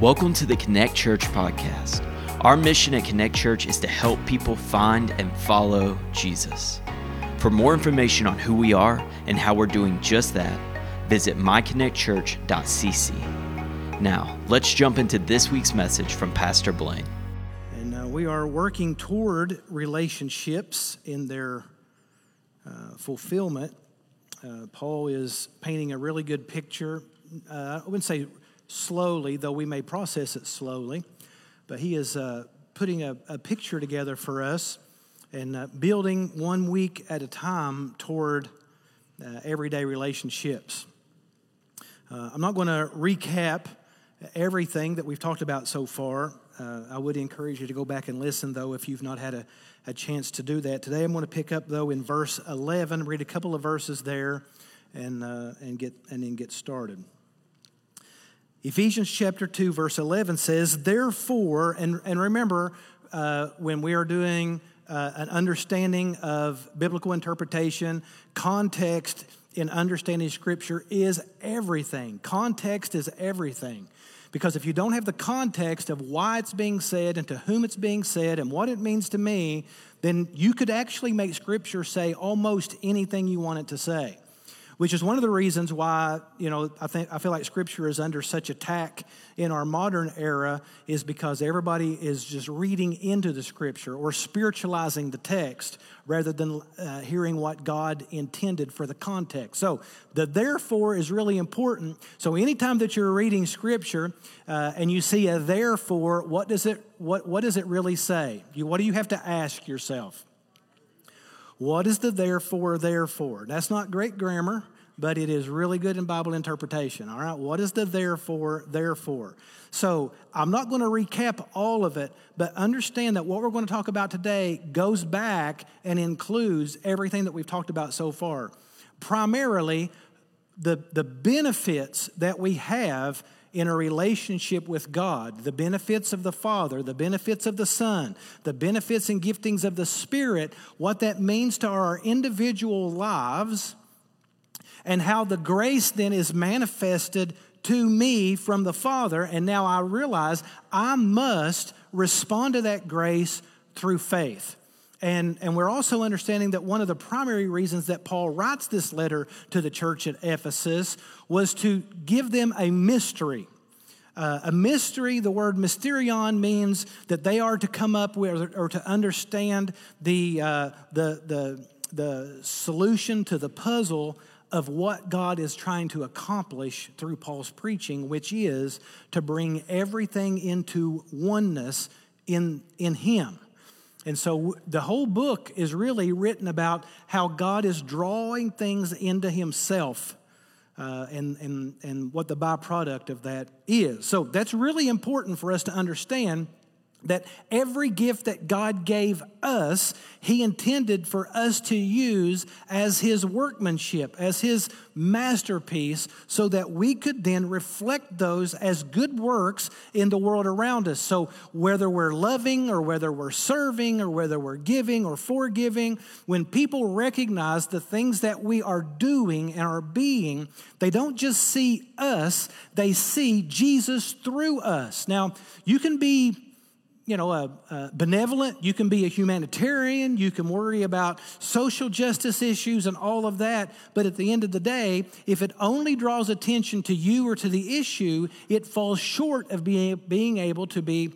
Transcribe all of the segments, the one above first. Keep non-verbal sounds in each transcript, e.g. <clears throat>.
Welcome to the Connect Church podcast. Our mission at Connect Church is to help people find and follow Jesus. For more information on who we are and how we're doing just that, visit myconnectchurch.cc. Now, let's jump into this week's message from Pastor Blaine. And uh, we are working toward relationships in their uh, fulfillment. Uh, Paul is painting a really good picture. Uh, I wouldn't say slowly, though we may process it slowly. But he is uh, putting a, a, picture together for us and uh, building one week at a time toward uh, everyday relationships. Uh, I'm not going to recap everything that we've talked about so far. Uh, I would encourage you to go back and listen, though, if you've not had a, a chance to do that. Today I'm going to pick up, though, in verse 11, read a couple of verses there, and, uh, and, get, and then get started. Ephesians chapter 2, verse 11 says, Therefore, and, and remember, uh, when we are doing uh, an understanding of biblical interpretation, context in understanding Scripture is everything. Context is everything. Because if you don't have the context of why it's being said and to whom it's being said and what it means to me, then you could actually make Scripture say almost anything you want it to say which is one of the reasons why you know I think I feel like Scripture is under such attack in our modern era is because everybody is just reading into the Scripture or spiritualizing the text rather than uh, hearing what God intended for the context. So the therefore is really important. So anytime that you're reading Scripture uh, and you see a therefore, what does it what what does it really say? You, what do you have to ask yourself? What is the therefore, therefore? That's not great grammar, but it is really good in Bible interpretation. All right, what is the therefore, therefore? So I'm not going to recap all of it, but understand that what we're going to talk about today goes back and includes everything that we've talked about so far. Primarily, the, the benefits that we have in a relationship with God, the benefits of the Father, the benefits of the Son, the benefits and giftings of the Spirit, what that means to our individual lives, and how the grace then is manifested to me from the Father. And now I realize I must respond to that grace through faith. And, and we're also understanding that one of the primary reasons that Paul writes this letter to the church at Ephesus was to give them a mystery. Uh, a mystery, the word mysterion means that they are to come up with or to understand the, uh, the, the, the solution to the puzzle of what God is trying to accomplish through Paul's preaching, which is to bring everything into oneness in, in Him. And so the whole book is really written about how God is drawing things into Himself uh, and, and, and what the byproduct of that is. So that's really important for us to understand that every gift that God gave us, He intended for us to use as His workmanship, as His masterpiece, so that we could then reflect those as good works in the world around us. So, whether we're loving or whether we're serving or whether we're giving or forgiving, when people recognize the things that we are doing and are being, they don't just see us, they see Jesus through us. Now, you can be you know, a, a benevolent, you can be a humanitarian, you can worry about social justice issues and all of that. But at the end of the day, if it only draws attention to you or to the issue, it falls short of being, being able to be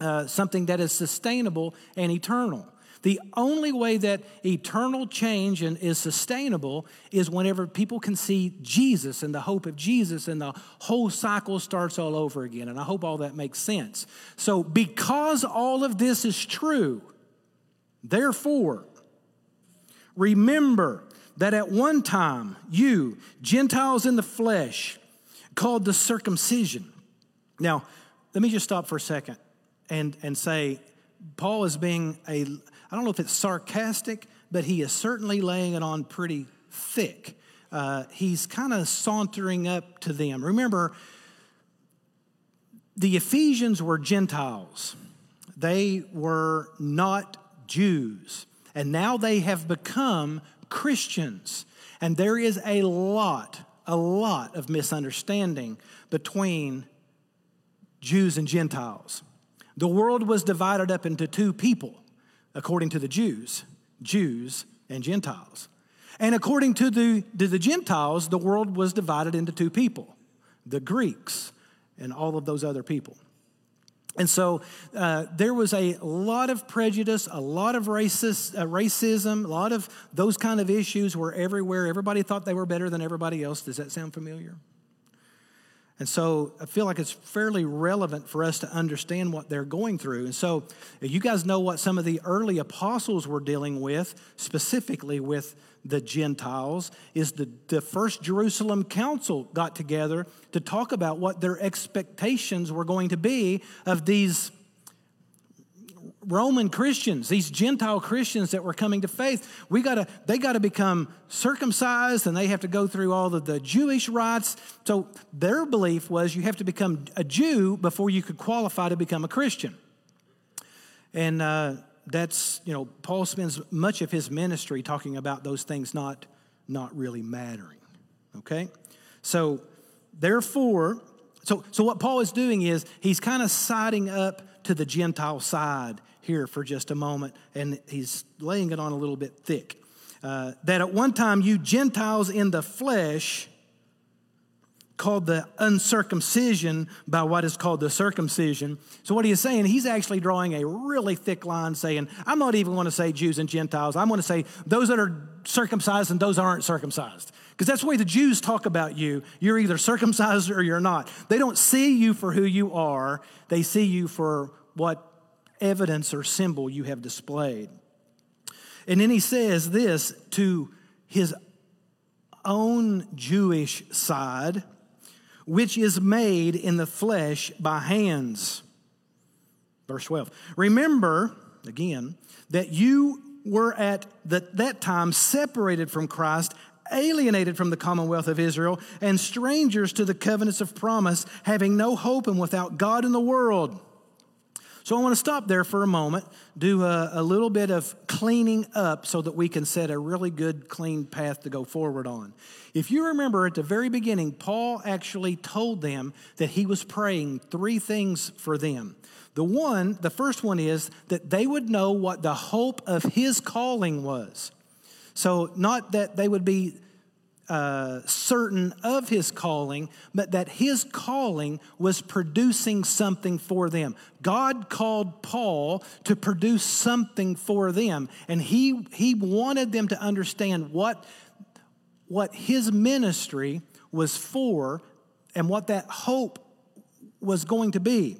uh, something that is sustainable and eternal. The only way that eternal change is sustainable is whenever people can see Jesus and the hope of Jesus, and the whole cycle starts all over again. And I hope all that makes sense. So, because all of this is true, therefore, remember that at one time, you, Gentiles in the flesh, called the circumcision. Now, let me just stop for a second and, and say, Paul is being a I don't know if it's sarcastic, but he is certainly laying it on pretty thick. Uh, he's kind of sauntering up to them. Remember, the Ephesians were Gentiles, they were not Jews. And now they have become Christians. And there is a lot, a lot of misunderstanding between Jews and Gentiles. The world was divided up into two people, according to the Jews, Jews and Gentiles. And according to the, to the Gentiles, the world was divided into two people, the Greeks and all of those other people. And so uh, there was a lot of prejudice, a lot of racist, uh, racism, a lot of those kind of issues were everywhere. Everybody thought they were better than everybody else. Does that sound familiar? And so I feel like it's fairly relevant for us to understand what they're going through. And so you guys know what some of the early apostles were dealing with, specifically with the Gentiles, is the, the first Jerusalem council got together to talk about what their expectations were going to be of these Roman Christians, these Gentile Christians that were coming to faith, we gotta, they got to become circumcised and they have to go through all of the Jewish rites. So their belief was you have to become a Jew before you could qualify to become a Christian. And uh, that's, you know, Paul spends much of his ministry talking about those things not, not really mattering. Okay? So, therefore, so, so what Paul is doing is he's kind of siding up to the Gentile side here for just a moment, and he's laying it on a little bit thick. Uh, that at one time you Gentiles in the flesh, called the uncircumcision by what is called the circumcision. So, what he is saying, he's actually drawing a really thick line saying, I'm not even going to say Jews and Gentiles. I'm going to say those that are circumcised and those that aren't circumcised. Because that's the way the Jews talk about you. You're either circumcised or you're not. They don't see you for who you are, they see you for what evidence or symbol you have displayed. And then he says this to his own Jewish side, which is made in the flesh by hands. Verse 12. Remember, again, that you were at the, that time separated from Christ, alienated from the commonwealth of Israel, and strangers to the covenants of promise, having no hope and without God in the world. So I want to stop there for a moment, do a, a, little bit of cleaning up so that we can set a really good, clean path to go forward on. If you remember at the very beginning, Paul actually told them that he was praying three things for them. The one, the first one is that they would know what the hope of his calling was. So, not that they would be uh, certain of his calling, but that his calling was producing something for them. God called Paul to produce something for them, and he, he wanted them to understand what, what his ministry was for and what that hope was going to be.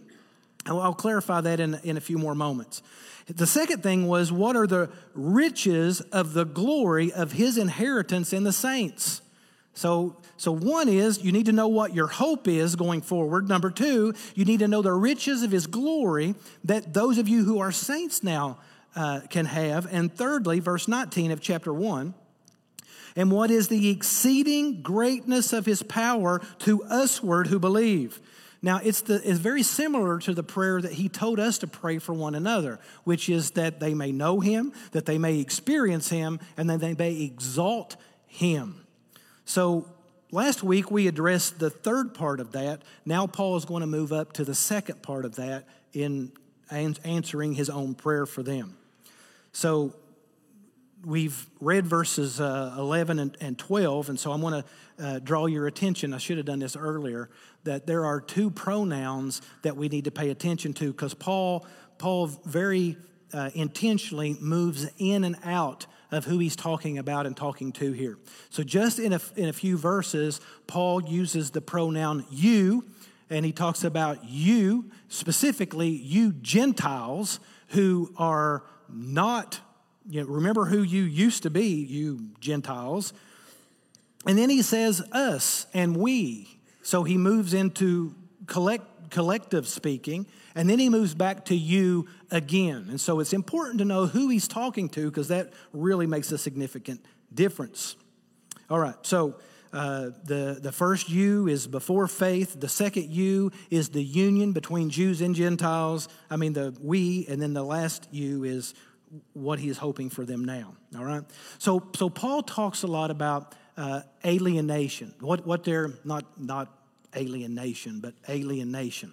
I'll clarify that in, in a few more moments. The second thing was what are the riches of the glory of his inheritance in the saints? So, so one is you need to know what your hope is going forward. Number two, you need to know the riches of his glory that those of you who are saints now uh, can have. And thirdly, verse 19 of chapter 1 and what is the exceeding greatness of his power to usward who believe. Now, it's, the, it's very similar to the prayer that he told us to pray for one another, which is that they may know him, that they may experience him, and that they may exalt him. So, last week we addressed the third part of that. Now, Paul is going to move up to the second part of that in answering his own prayer for them. So, we've read verses uh, 11 and, and, 12, and so I'm going to uh, draw your attention. I should have done this earlier. That there are two pronouns that we need to pay attention to because Paul, Paul very uh, intentionally moves in and out of who he's talking about and talking to here. So, just in a, in a few verses, Paul uses the pronoun you, and he talks about you, specifically, you Gentiles who are not, you know, remember who you used to be, you Gentiles. And then he says us and we. So he moves into collect, collective speaking. And then he moves back to you again. And so it's important to know who he's talking to because that really makes a significant difference. All right, so uh, the, the first you is before faith. The second you is the union between Jews and Gentiles. I mean, the we, and then the last you is what he is hoping for them now. All right? So, so Paul talks a lot about uh, alienation, what, what they're not, not alienation, but alienation.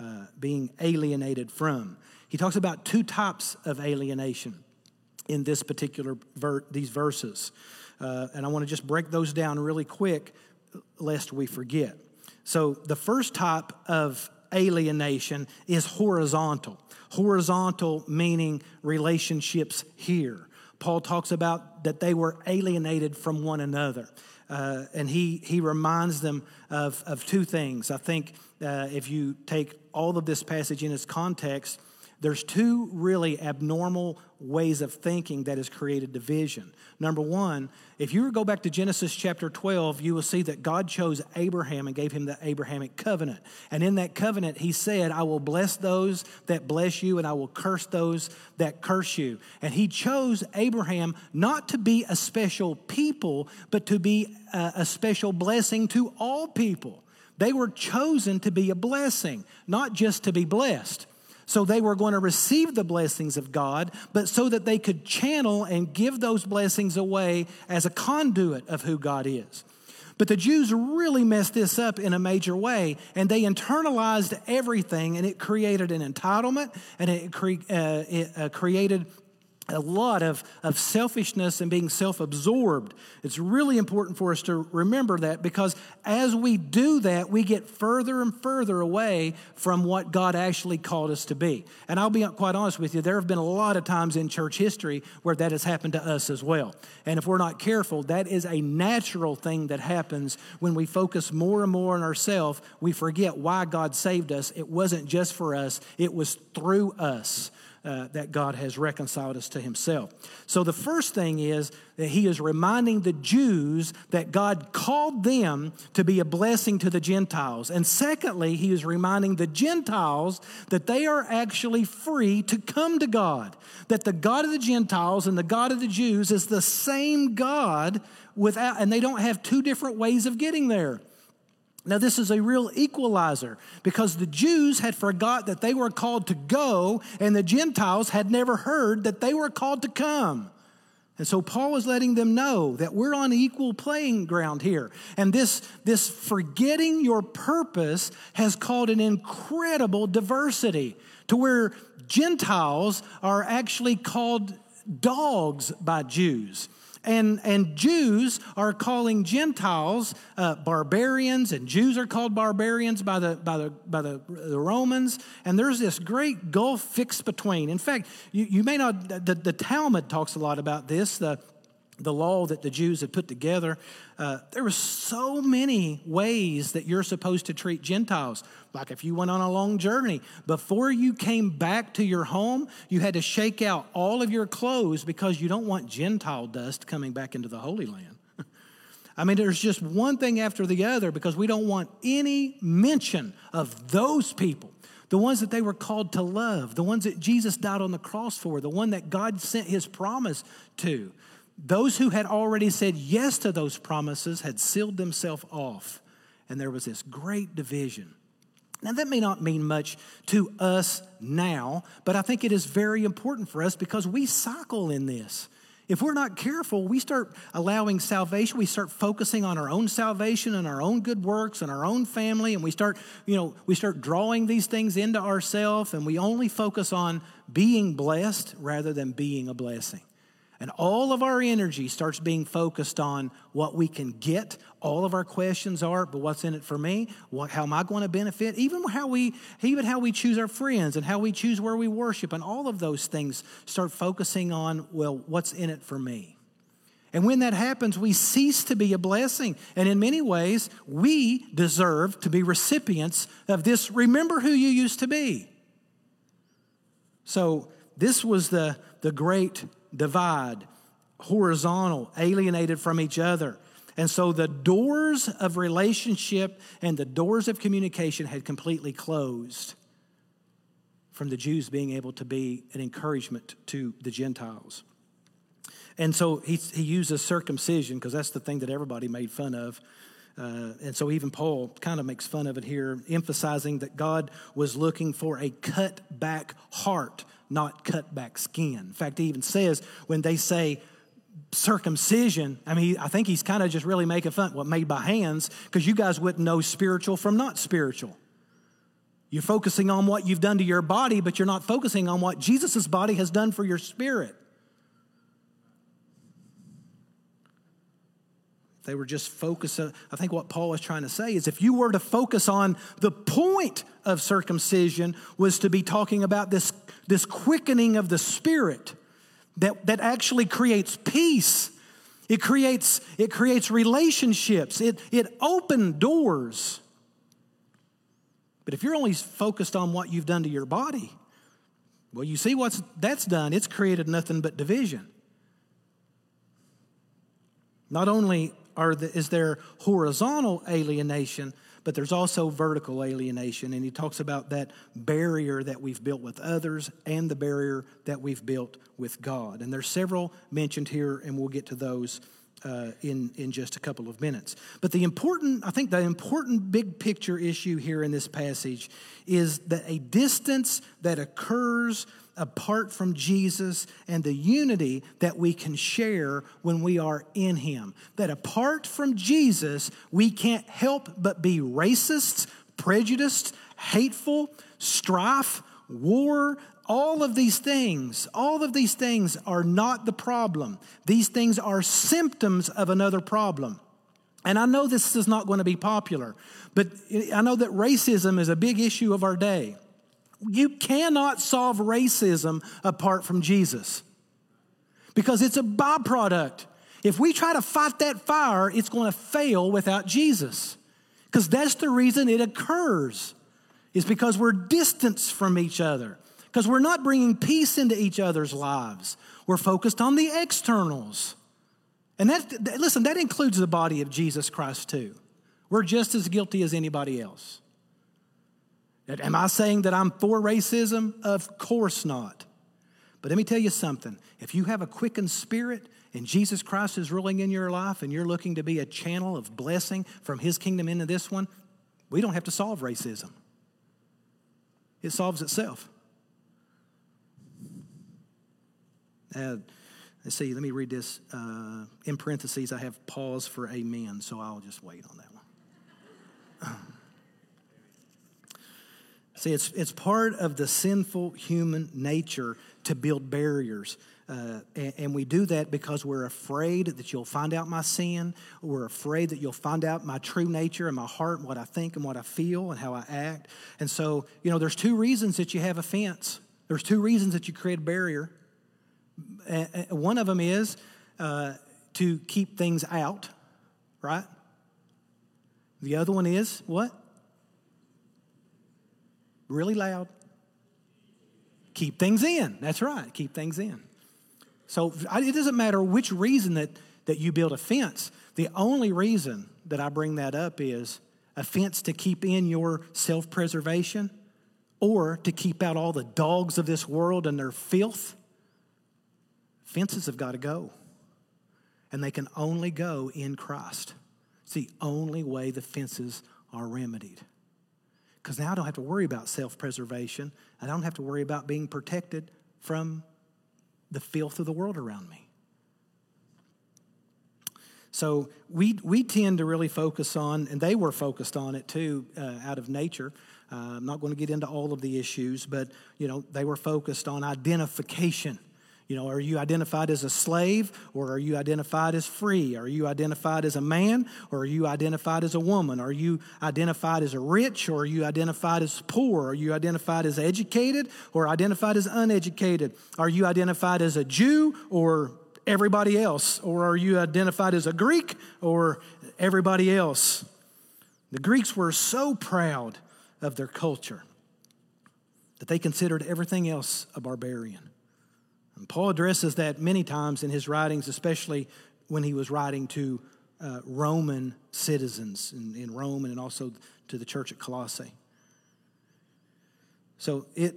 uh, being alienated from. He talks about two types of alienation in this particular ver- these verses. Uh, and I want to just break those down really quick lest we forget. So, the first type of alienation is horizontal. Horizontal meaning relationships here. Paul talks about that they were alienated from one another. Uh, and he, he reminds them of, of two things. I think uh, if you take all of this passage in its context, there's two really abnormal ways of thinking that has created division. Number one, if you go back to Genesis chapter 12, you will see that God chose Abraham and gave him the Abrahamic covenant. And in that covenant, he said, I will bless those that bless you, and I will curse those that curse you. And he chose Abraham not to be a special people, but to be a, special blessing to all people. They were chosen to be a blessing, not just to be blessed. So they were going to receive the blessings of God, but so that they could channel and give those blessings away as a conduit of who God is. But the Jews really messed this up in a major way, and they internalized everything, and it created an entitlement, and it, cre- uh, it uh, created a lot of, of selfishness and being self absorbed. It's really important for us to remember that because as we do that, we get further and further away from what God actually called us to be. And I'll be quite honest with you, there have been a lot of times in church history where that has happened to us as well. And if we're not careful, that is a natural thing that happens when we focus more and more on ourselves. We forget why God saved us. It wasn't just for us, it was through us uh, that God has reconciled us to himself. So the first thing is that he is reminding the Jews that God called them to be a blessing to the Gentiles. And secondly, he is reminding the Gentiles that they are actually free to come to God, that the God of the Gentiles and the God of the Jews is the same God without and they don't have two different ways of getting there. Now, this is a real equalizer because the Jews had forgot that they were called to go, and the Gentiles had never heard that they were called to come. And so Paul is letting them know that we're on equal playing ground here. And this, this forgetting your purpose has caused an incredible diversity to where Gentiles are actually called dogs by Jews. And, and Jews are calling Gentiles uh, barbarians, and Jews are called barbarians by, the, by, the, by the, the Romans. And there's this great gulf fixed between. In fact, you, you may not, the, the Talmud talks a lot about this. The, the law that the Jews had put together, uh, there were so many ways that you're supposed to treat Gentiles. Like if you went on a long journey, before you came back to your home, you had to shake out all of your clothes because you don't want Gentile dust coming back into the Holy Land. <laughs> I mean, there's just one thing after the other because we don't want any mention of those people the ones that they were called to love, the ones that Jesus died on the cross for, the one that God sent his promise to. Those who had already said yes to those promises had sealed themselves off, and there was this great division. Now, that may not mean much to us now, but I think it is very important for us because we cycle in this. If we're not careful, we start allowing salvation, we start focusing on our own salvation and our own good works and our own family, and we start, you know, we start drawing these things into ourselves, and we only focus on being blessed rather than being a blessing. And all of our energy starts being focused on what we can get. All of our questions are, but what's in it for me? What, how am I going to benefit? Even how we, even how we choose our friends and how we choose where we worship, and all of those things start focusing on, well, what's in it for me? And when that happens, we cease to be a blessing. And in many ways, we deserve to be recipients of this remember who you used to be. So, this was the, the great divide, horizontal, alienated from each other. And so the doors of relationship and the doors of communication had completely closed from the Jews being able to be an encouragement to the Gentiles. And so he, he uses circumcision because that's the thing that everybody made fun of. Uh, and so even Paul kind of makes fun of it here, emphasizing that God was looking for a cut back heart not cut back skin. In fact, he even says when they say circumcision, I mean, I think he's kind of just really making fun, what, made by hands, because you guys wouldn't know spiritual from not spiritual. You're focusing on what you've done to your body, but you're not focusing on what Jesus' body has done for your spirit. They were just focusing. I think what Paul was trying to say is if you were to focus on the point of circumcision was to be talking about this, this quickening of the spirit that, that actually creates peace. It creates, it creates relationships. It, it opened doors. But if you're only focused on what you've done to your body, well, you see what that's done. It's created nothing but division. Not only are the, is there horizontal alienation, but there's also vertical alienation. And he talks about that barrier that we've built with others and the barrier that we've built with God. And there's several mentioned here, and we'll get to those uh, in, in just a couple of minutes. But the important, I think the important big picture issue here in this passage is that a distance that occurs apart from Jesus and the unity that we can share when we are in Him. That apart from Jesus, we can't help but be racist, prejudiced, hateful, strife, war, all of these things, all of these things are not the problem. These things are symptoms of another problem. And I know this is not going to be popular, but I know that racism is a big issue of our day. You cannot solve racism apart from Jesus because it's a byproduct. If we try to fight that fire, it's going to fail without Jesus because that's the reason it occurs, is because we're distanced from each other because we're not bringing peace into each other's lives. We're focused on the externals. And that, listen, that includes the body of Jesus Christ too. We're just as guilty as anybody else. Am I saying that I'm for racism? Of course not. But let me tell you something. If you have a quickened spirit and Jesus Christ is ruling in your life and you're looking to be a channel of blessing from his kingdom into this one, we don't have to solve racism. It solves itself. Uh, let's see, let me read this. Uh, in parentheses, I have pause for amen, so I'll just wait on that one. See, it's, it's part of the sinful human nature to build barriers. Uh, and, and, we do that because we're afraid that you'll find out my sin. We're afraid that you'll find out my true nature and my heart and what I think and what I feel and how I act. And so, you know, there's two reasons that you have a fence. There's two reasons that you create a barrier one of them is uh, to keep things out, right? The other one is what? Really loud. Keep things in. That's right. Keep things in. So it doesn't matter which reason that, that you build a fence. The only reason that I bring that up is a fence to keep in your self preservation or to keep out all the dogs of this world and their filth Fences have got to go. And they can only go in Christ. It's the only way the fences are remedied. Because now I don't have to worry about self preservation. I don't have to worry about being protected from the filth of the world around me. So we, we tend to really focus on, and they were focused on it too, uh, out of nature. Uh, I'm not going to get into all of the issues, but you know they were focused on identification. You know, are you identified as a slave or are you identified as free? Are you identified as a man or are you identified as a woman? Are you identified as a rich or are you identified as poor? Are you identified as educated or identified as uneducated? Are you identified as a Jew or everybody else? Or are you identified as a Greek or everybody else? The Greeks were so proud of their culture that they considered everything else a barbarian. And Paul addresses that many times in his writings, especially when he was writing to uh, Roman citizens in, in Rome and also to the church at Colossae. So it,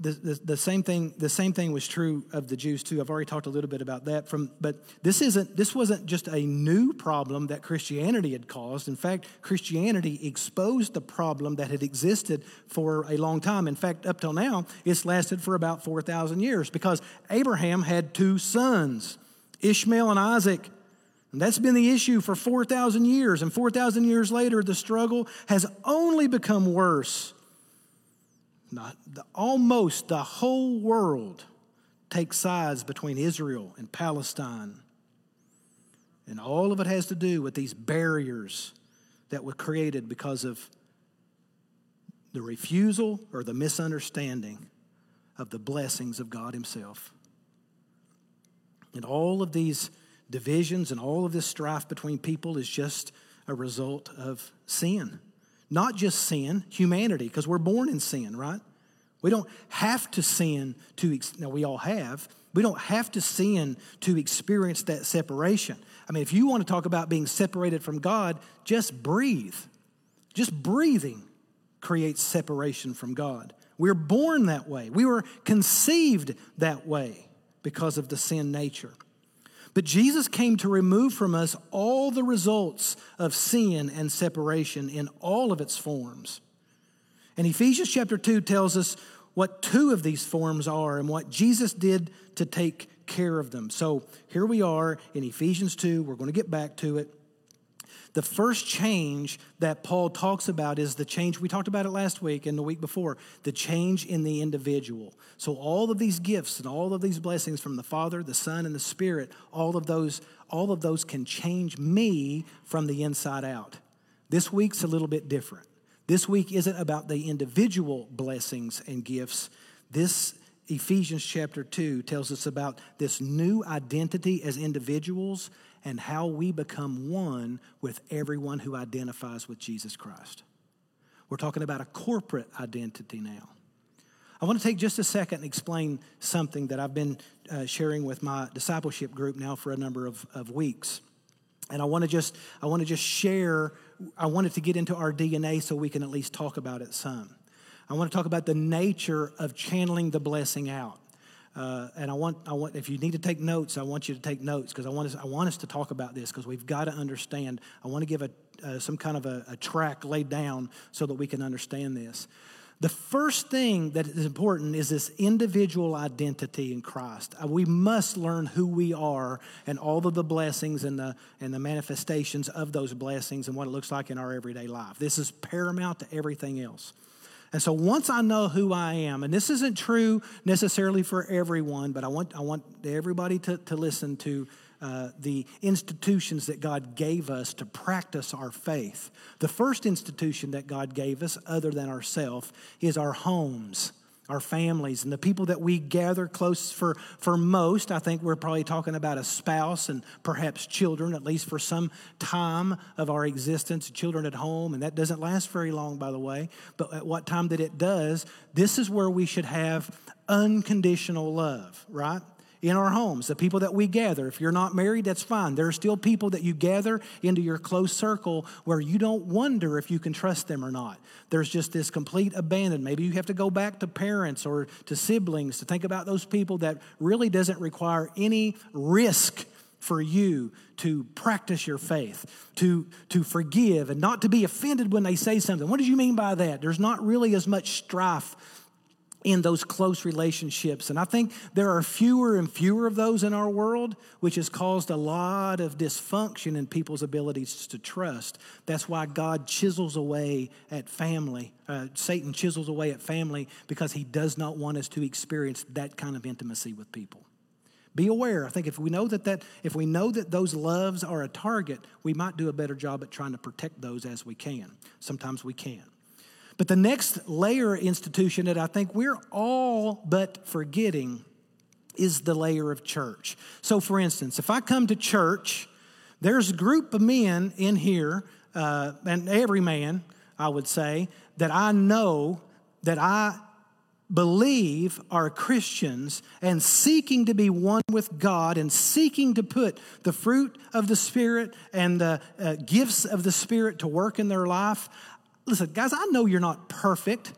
the, the, same thing the same thing was true of the Jews too. I've already talked a little bit about that from but this isn't this wasn't just a new problem that Christianity had caused. In fact, Christianity exposed the problem that had existed for a long time. In fact, up till now, it's lasted for about 4,000 years because Abraham had two sons, Ishmael and Isaac. And that's been the issue for 4,000 years. And 4,000 years later, the struggle has only become worse not the, almost the whole world takes sides between Israel and Palestine. And all of it has to do with these barriers that were created because of the refusal or the misunderstanding of the blessings of God Himself. And all of these divisions and all of this strife between people is just a result of sin. Not just sin, humanity, because we're born in sin, right? We don't have to sin to, now we all have, we don't have to sin to experience that separation. I mean, if you want to talk about being separated from God, just breathe. Just breathing creates separation from God. We're born that way. We were conceived that way because of the sin nature. But Jesus came to remove from us all the results of sin and separation in all of its forms. And Ephesians chapter 2 tells us what two of these forms are and what Jesus did to take care of them. So here we are in Ephesians 2. We're going to get back to it. The first change that Paul talks about is the change, we talked about it last week and the week before, the change in the individual. So, all of these gifts and all of these blessings from the Father, the Son, and the Spirit, all of those, all of those can change me from the inside out. This week's a little bit different. This week isn't about the individual blessings and gifts. This Ephesians chapter 2 tells us about this new identity as individuals and how we become one with everyone who identifies with Jesus Christ. We're talking about a corporate identity now. I want to take just a second and explain something that I've been uh, sharing with my discipleship group now for a number of, of weeks. And I want to just I want to just share I wanted to get into our DNA so we can at least talk about it some. I want to talk about the nature of channeling the blessing out. Uh, and I want, I want, if you need to take notes, I want you to take notes because I want us, I want us to talk about this because we've got to understand. I want to give a, uh, some kind of a, a track laid down so that we can understand this. The first thing that is important is this individual identity in Christ. Uh, we must learn who we are and all of the blessings and the, and the manifestations of those blessings and what it looks like in our everyday life. This is paramount to everything else. And so once I know who I am, and this isn't true necessarily for everyone, but I want, I want everybody to, to listen to uh, the institutions that God gave us to practice our faith. The first institution that God gave us, other than ourselves, is our homes our families and the people that we gather close for for most. I think we're probably talking about a spouse and perhaps children at least for some time of our existence children at home. And that doesn't last very long by the way. But at what time that it does this is where we should have unconditional love right in our homes, the people that we gather. If you're not married, that's fine. There are still people that you gather into your close circle where you don't wonder if you can trust them or not. There's just this complete abandon. Maybe you have to go back to parents or to siblings to think about those people that really doesn't require any risk for you to practice your faith, to, to forgive, and not to be offended when they say something. What do you mean by that? There's not really as much strife in those close relationships. And I think there are fewer and fewer of those in our world, which has caused a lot of dysfunction in people's abilities to trust. That's why God chisels away at family. Uh, Satan chisels away at family because he does not want us to experience that kind of intimacy with people. Be aware. I think if we know that, that if we know that those loves are a target, we might do a better job at trying to protect those as we can. Sometimes we can. But the next layer institution that I think we're all but forgetting is the layer of church. So, for instance, if I come to church, there's a group of men in here, uh, and every man, I would say, that I know that I believe are Christians and seeking to be one with God and seeking to put the fruit of the Spirit and the uh, gifts of the Spirit to work in their life, listen, guys, I know you're not perfect,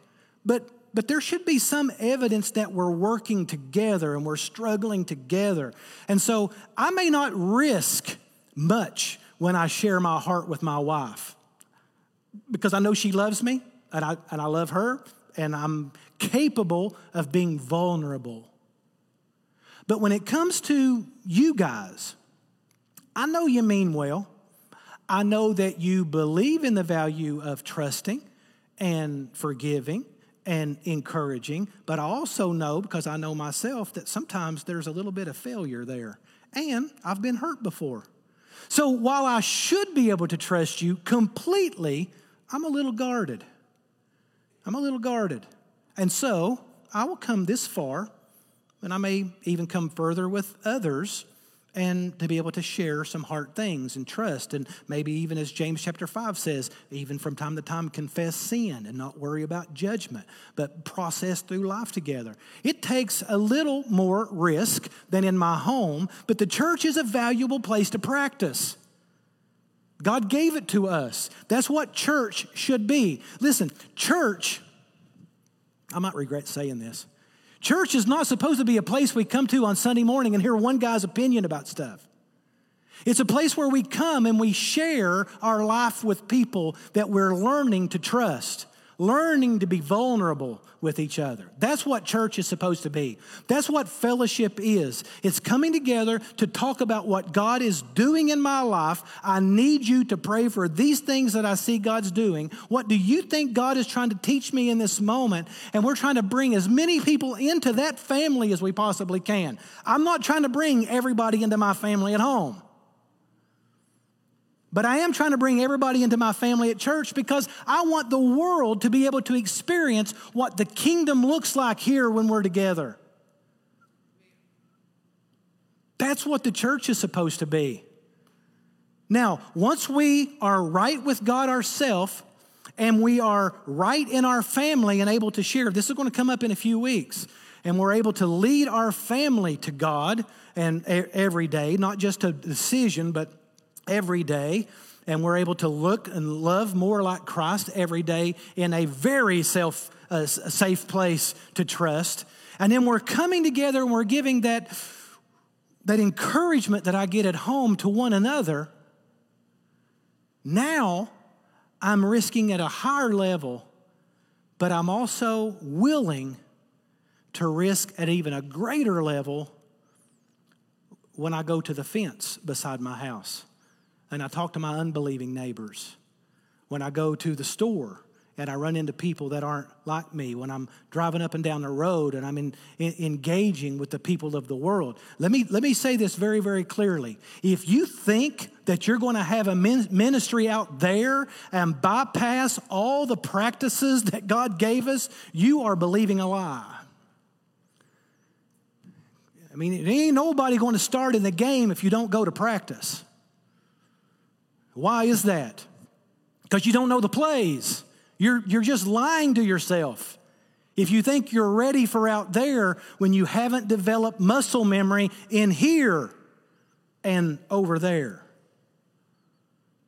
but but there should be some evidence that we're working together and we're struggling together. And so I may not risk much when I share my heart with my wife because I know she loves me and I, and I love her and I'm capable of being vulnerable. But when it comes to you guys, I know you mean well. I know that you believe in the value of trusting and forgiving and encouraging, but I also know, because I know myself, that sometimes there's a little bit of failure there. And I've been hurt before. So while I should be able to trust you completely, I'm a little guarded. I'm a little guarded. And so I will come this far, and I may even come further with others and to be able to share some hard things and trust. And maybe even as james chapter 5 says even from time to time confess sin and not worry about judgment but process through life together. It takes a little more risk than in my home but the church is a valuable place to practice. God gave it to us. That's what church should be. Listen church i might regret saying this Church is not supposed to be a place we come to on Sunday morning and hear one guy's opinion about stuff. It's a place where we come and we share our life with people that we're learning to trust learning to be vulnerable with each other. That's what church is supposed to be. That's what fellowship is. It's coming together to talk about what God is doing in my life. I need you to pray for these things that I see God's doing. What do you think God is trying to teach me in this moment? And we're trying to bring as many people into that family as we possibly can. I'm not trying to bring everybody into my family at home. But I am trying to bring everybody into my family at church because I want the world to be able to experience what the kingdom looks like here when we're together. That's what the church is supposed to be. Now, once we are right with God ourselves and we are right in our family and able to share, this is going to come up in a few weeks, and we're able to lead our family to God and every day, not just a decision, but every day and we're able to look and love more like Christ every day in a very self uh, safe place to trust. And then we're coming together and we're giving that that encouragement that I get at home to one another. Now I'm risking at a higher level, but I'm also willing to risk at even a greater level when I go to the fence beside my house and I talk to my unbelieving neighbors. When I go to the store and I run into people that aren't like me, when I'm driving up and down the road and I'm in, in, engaging with the people of the world. Let me, let me say this very, very clearly. If you think that you're going to have a ministry out there and bypass all the practices that God gave us, you are believing a lie. I mean, it ain't nobody going to start in the game if you don't go to practice. Why is that? Because you don't know the plays. You're, you're just lying to yourself. If you think you're ready for out there when you haven't developed muscle memory in here and over there.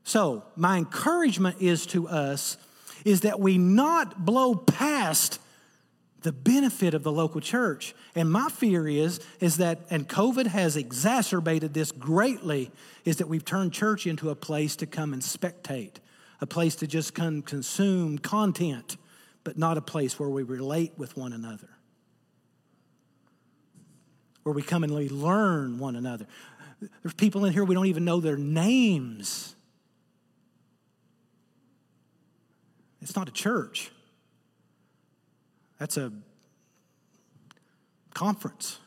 So, my encouragement is to us is that we not blow past the benefit of the local church. And my fear is, is that, and COVID has exacerbated this greatly, is that we've turned church into a place to come and spectate, a place to just come consume content, but not a place where we relate with one another. Where we come and we learn one another. There's people in here we don't even know their names. It's not a church. That's a conference.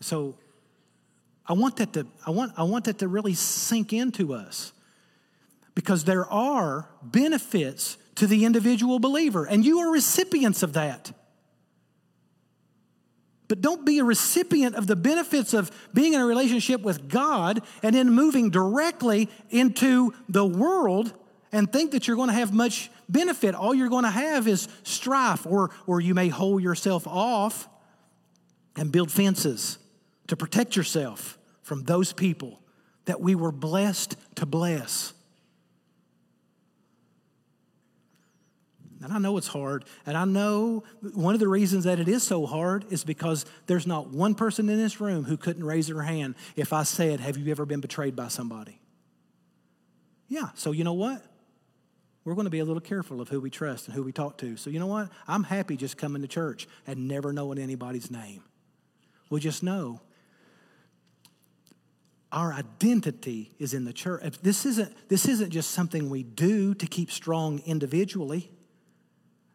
So I want that to, I want, I want that to really sink into us because there are benefits to the individual believer, and you are recipients of that. But don't be a recipient of the benefits of being in a relationship with God and then moving directly into the world and think that you're going to have much benefit. All you're going to have is strife, or, or you may hold yourself off and build fences to protect yourself from those people that we were blessed to bless. And I know it's hard. And I know one of the reasons that it is so hard is because there's not one person in this room who couldn't raise their hand if I said, Have you ever been betrayed by somebody? Yeah, so you know what? We're going to be a little careful of who we trust and who we talk to. So, you know what? I'm happy just coming to church and never knowing anybody's name. We'll just know our identity is in the church. This isn't, this isn't just something we do to keep strong individually.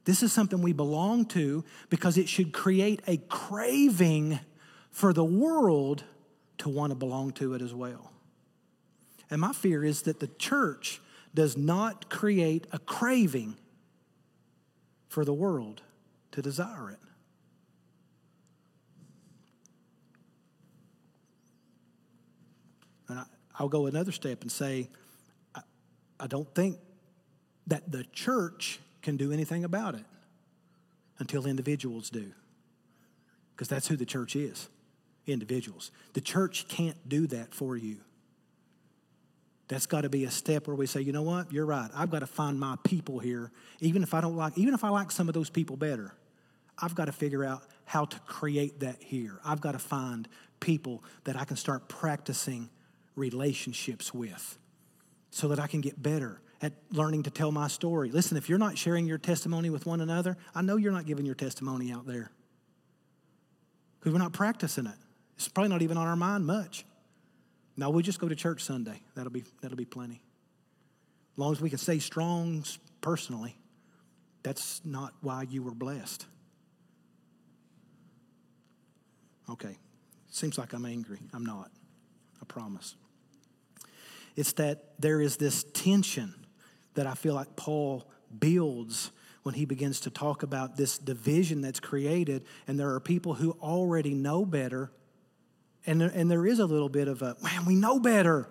This is something we belong to because it should create a craving for the world to want to belong to it as well. And my fear is that the church does not create a craving for the world to desire it. And I, will go another step and say, I, I don't think that the church can do anything about it until individuals do. Because that's who the church is individuals. The church can't do that for you. That's got to be a step where we say, you know what, you're right. I've got to find my people here. Even if I don't like, even if I like some of those people better, I've got to figure out how to create that here. I've got to find people that I can start practicing relationships with so that I can get better at learning to tell my story. Listen, if you're not sharing your testimony with one another, I know you're not giving your testimony out there because we're not practicing it. It's probably not even on our mind much. Now we just go to church Sunday. That'll be that'll be plenty. As long as we can stay strong personally, that's not why you were blessed. Okay. Seems like I'm angry. I'm not. I promise. It's that there is this tension that I feel like Paul builds when he begins to talk about this division that's created, and there are people who already know better, and and there is a little bit of a, man, we know better.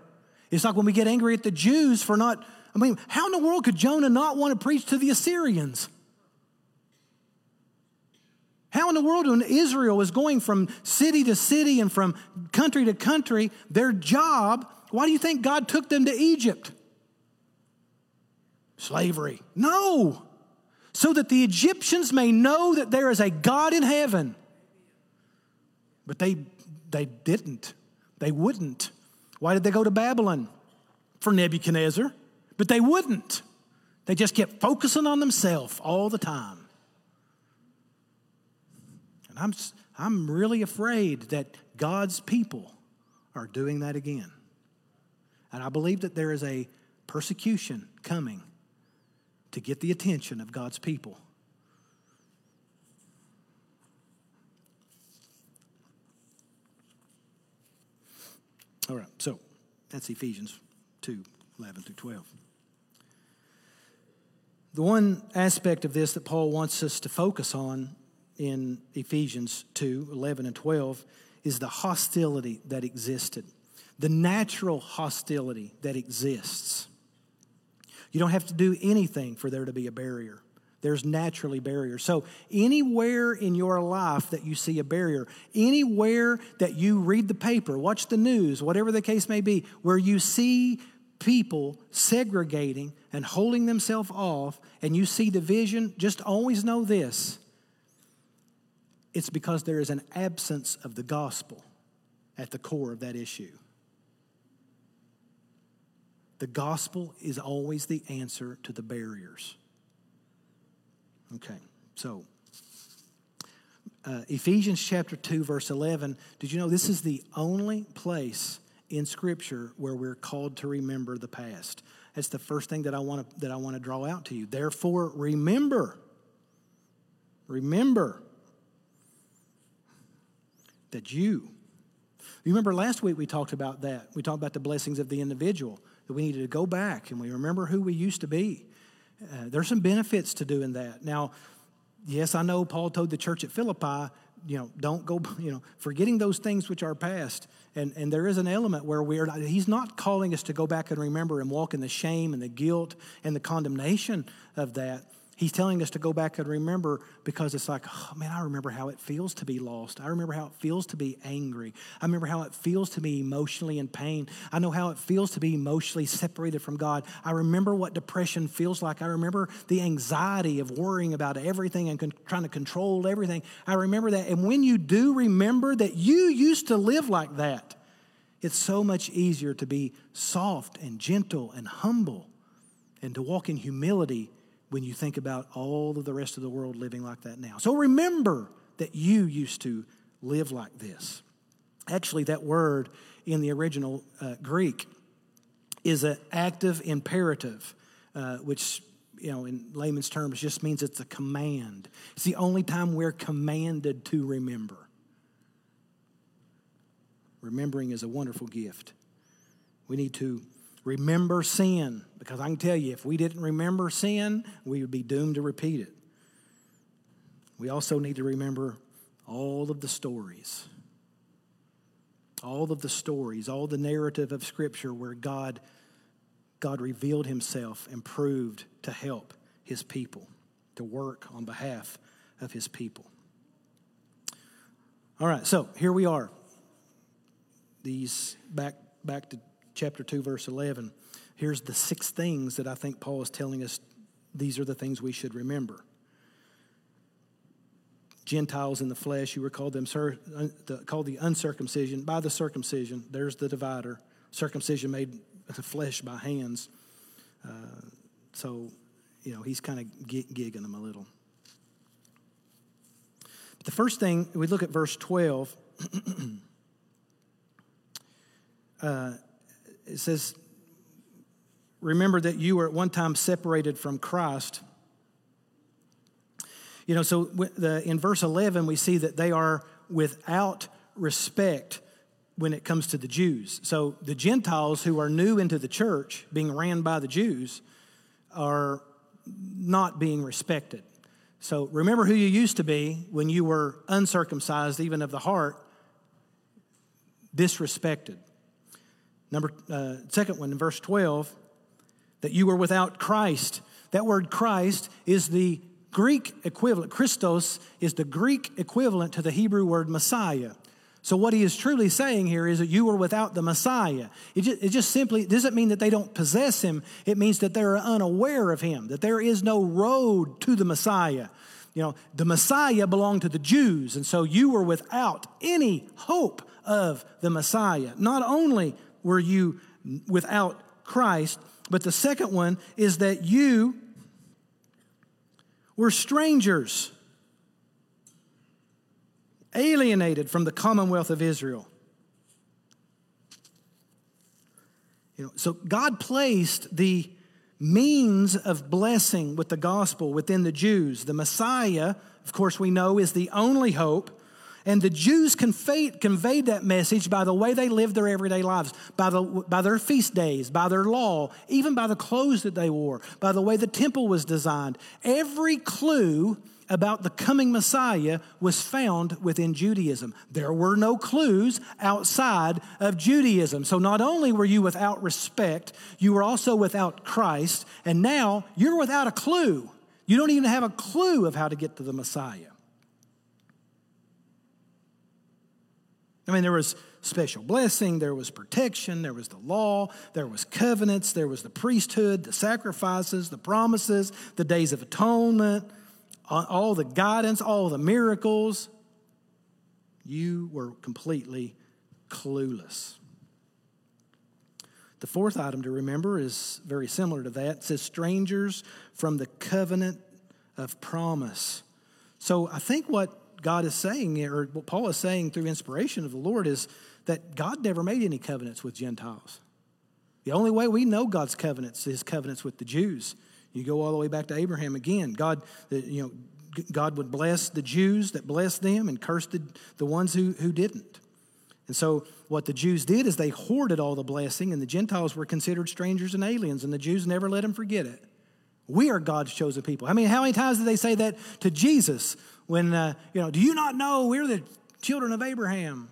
It's like when we get angry at the Jews for not, I mean, how in the world could Jonah not want to preach to the Assyrians? How in the world, when Israel was going from city to city and from country to country, their job, why do you think God took them to Egypt? Slavery. No so that the Egyptians may know that there is a God in heaven. But they, they didn't. They wouldn't. Why did they go to Babylon? For Nebuchadnezzar. But they wouldn't. They just kept focusing on themselves all the time. And I'm, I'm really afraid that God's people are doing that again. And I believe that there is a persecution coming to get the attention of God's people. All right, so that's Ephesians 2 11 through 12. The one aspect of this that Paul wants us to focus on in Ephesians 2 11 and 12 is the hostility that existed, the natural hostility that exists. You don't have to do anything for there to be a barrier. There's naturally barriers. So, anywhere in your life that you see a barrier, anywhere that you read the paper, watch the news, whatever the case may be, where you see people segregating and holding themselves off, and you see division, just always know this it's because there is an absence of the gospel at the core of that issue. The gospel is always the answer to the barriers. Okay, so uh, Ephesians chapter 2, verse 11. Did you know this is the only place in Scripture where we're called to remember the past? That's the first thing that I want to, that I want to draw out to you. Therefore, remember. Remember that you. You remember last week we talked about that. We talked about the blessings of the individual that we needed to go back and we remember who we used to be. Uh, there's some benefits to doing that. Now, yes, I know Paul told the church at Philippi, you know, don't go, <laughs> you know, forgetting those things which are past. And, and there is an element where we're not, he's not calling us to go back and remember and walk in the shame and the guilt and the condemnation of that. He's telling us to go back and remember because it's like, oh man, I remember how it feels to be lost. I remember how it feels to be angry. I remember how it feels to be emotionally in pain. I know how it feels to be emotionally separated from God. I remember what depression feels like. I remember the anxiety of worrying about everything and con- trying to control everything. I remember that. And when you do remember that you used to live like that, it's so much easier to be soft and gentle and humble and to walk in humility when you think about all of the rest of the world living like that now. So remember that you used to live like this. Actually, that word in the original uh, Greek is an active imperative, uh, which you know, in layman's terms, just means it's a command. It's the only time we're commanded to remember. Remembering is a wonderful gift. We need to remember sin because I can tell you, if we didn't remember sin, we would be doomed to repeat it. We also need to remember all of the stories, all of the stories, all the narrative of Scripture where God, God revealed Himself and proved to help His people, to work on behalf of His people. All right, so here we are. These back back to chapter 2 verse 11. Here's the six things that I think Paul is telling us these are the things we should remember. Gentiles in the flesh, you were called them called the uncircumcision by the circumcision. There's the divider. Circumcision made the flesh by hands. Uh, so, you know, he's kind of gigging them a little. But the first thing, we look at verse 12. <clears throat> uh, it says, Remember that you were at one time separated from Christ you know, so the, in verse 11, we see that they are without respect when it comes to the Jews. So the Gentiles who are new into the church, being ran by the Jews, are not being respected. So remember who you used to be when you were uncircumcised, even of the heart, disrespected. Number uh, second one in verse 12, that you were without Christ. That word Christ is the Greek equivalent, Christos, is the Greek equivalent to the Hebrew word Messiah. So, what he is truly saying here is that you were without the Messiah. It just, it just simply doesn't mean that they don't possess him, it means that they're unaware of him, that there is no road to the Messiah. You know, the Messiah belonged to the Jews, and so you were without any hope of the Messiah. Not only were you without Christ, but the second one is that you were strangers, alienated from the commonwealth of Israel. You know, so God placed the means of blessing with the gospel within the Jews. The Messiah, of course, we know is the only hope. And the Jews conveyed, conveyed that message by the way they lived their everyday lives, by, the, by their feast days, by their law, even by the clothes that they wore, by the way the temple was designed. Every clue about the coming Messiah was found within Judaism. There were no clues outside of Judaism. So not only were you without respect, you were also without Christ, and now you're without a clue. You don't even have a clue of how to get to the Messiah. I mean, there was special blessing, there was protection, there was the law, there was covenants, there was the priesthood, the sacrifices, the promises, the days of atonement, all the guidance, all the miracles. You were completely clueless. The fourth item to remember is very similar to that. It says, strangers from the covenant of promise. So I think God is saying, or what Paul is saying through inspiration of the Lord, is that God never made any covenants with Gentiles. The only way we know God's covenants is covenants with the Jews. You go all the way back to Abraham again. God, you know, God would bless the Jews that blessed them and curse the, the ones who, who didn't. And so, what the Jews did is they hoarded all the blessing, and the Gentiles were considered strangers and aliens, and the Jews never let them forget it. We are God's chosen people. I mean, how many times did they say that to Jesus when, uh, you know, do you not know we're the children of Abraham?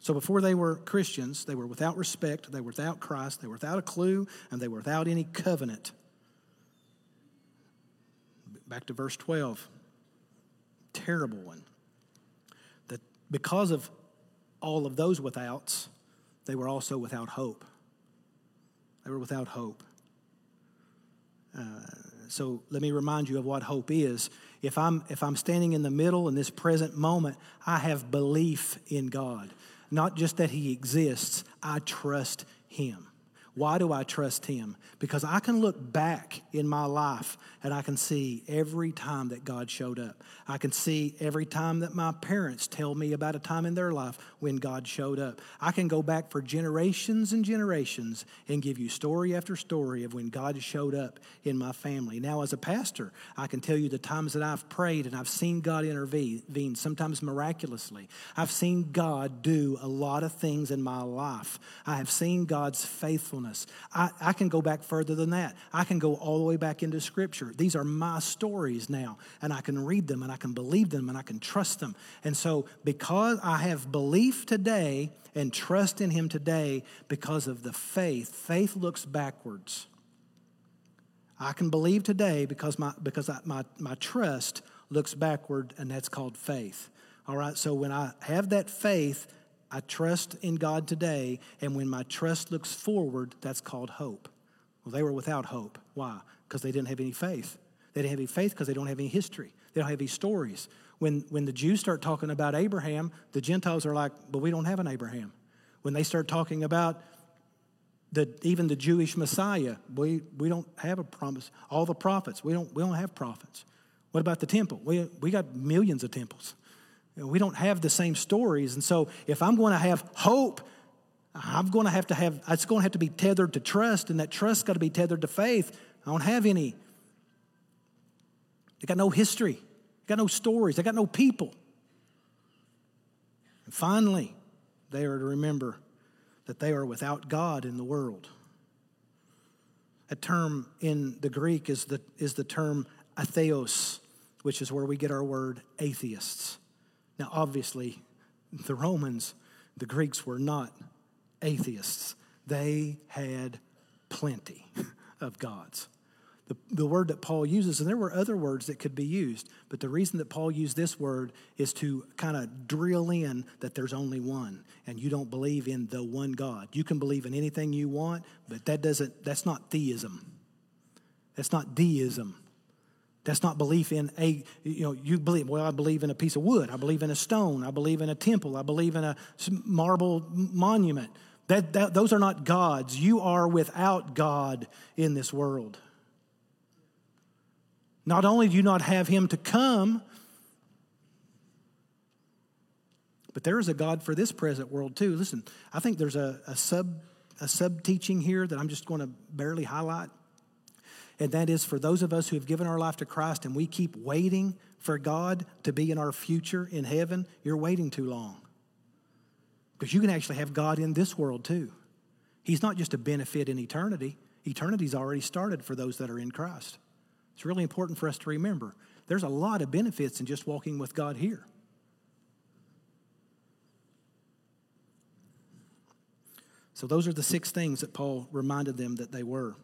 So before they were Christians, they were without respect, they were without Christ, they were without a clue, and they were without any covenant. Back to verse 12. Terrible one. That because of all of those withouts, they were also without hope. They were without hope. Uh, so let me remind you of what hope is. If I'm, if I'm standing in the middle in this present moment, I have belief in God. Not just that He exists, I trust Him. Why do I trust Him? Because I can look back in my life and I can see every time that God showed up. I can see every time that my parents tell me about a time in their life when God showed up. I can go back for generations and generations and give you story after story of when God showed up in my family. Now, as a pastor, I can tell you the times that I've prayed and I've seen God intervene, sometimes miraculously. I've seen God do a lot of things in my life. I have seen God's faithfulness faithfulness. I, I can go back further than that. I can go all the way back into Scripture. These are my stories now, and I can read them and I can believe them and I can trust them. And so, because I have belief today and trust in Him today because of the faith, faith looks backwards. I can believe today because my, because I, my, my trust looks backward, and that's called faith. All right, so when I have that faith, I trust in God today, and when my trust looks forward, that's called hope. Well, they were without hope. Why? Because they didn't have any faith. They didn't have any faith because they don't have any history. They don't have any stories. When, when the Jews start talking about Abraham, the Gentiles are like, but we don't have an Abraham. When they start talking about the, even the Jewish Messiah, we, we don't have a promise. All the prophets, we don't, we don't have prophets. What about the temple? We, we got millions of temples. We don't have the same stories. And so if I'm going to have hope, I'm going to have to have, it's going to have to be tethered to trust, and that trust's got to be tethered to faith. I don't have any. They got no history, they got no stories, they got no people. And finally, they are to remember that they are without God in the world. A term in the Greek is the, is the term atheos, which is where we get our word atheists. Now, obviously, the Romans, the Greeks were not atheists, they had plenty of gods. The, the word that Paul uses, and there were other words that could be used, but the reason that Paul used this word is to kind of drill in that there's only one, and you don't believe in the one God. You can believe in anything you want, but that doesn't, that's not theism. That's not deism. That's not belief in a, you know, you believe, well, I believe in a piece of wood. I believe in a stone. I believe in a temple. I believe in a marble monument. That, that, those are not gods. You are without God in this world. Not only do you not have Him to come, but there is a God for this present world too. Listen, I think there's a, a sub a sub teaching here that I'm just going to barely highlight and that is for those of us who have given our life to Christ and we keep waiting for God to be in our future in heaven, you're waiting too long. Because you can actually have God in this world too. He's not just a benefit in eternity, eternity's already started for those that are in Christ. It's really important for us to remember there's a lot of benefits in just walking with God here. So, those are the six things that Paul reminded them that they were.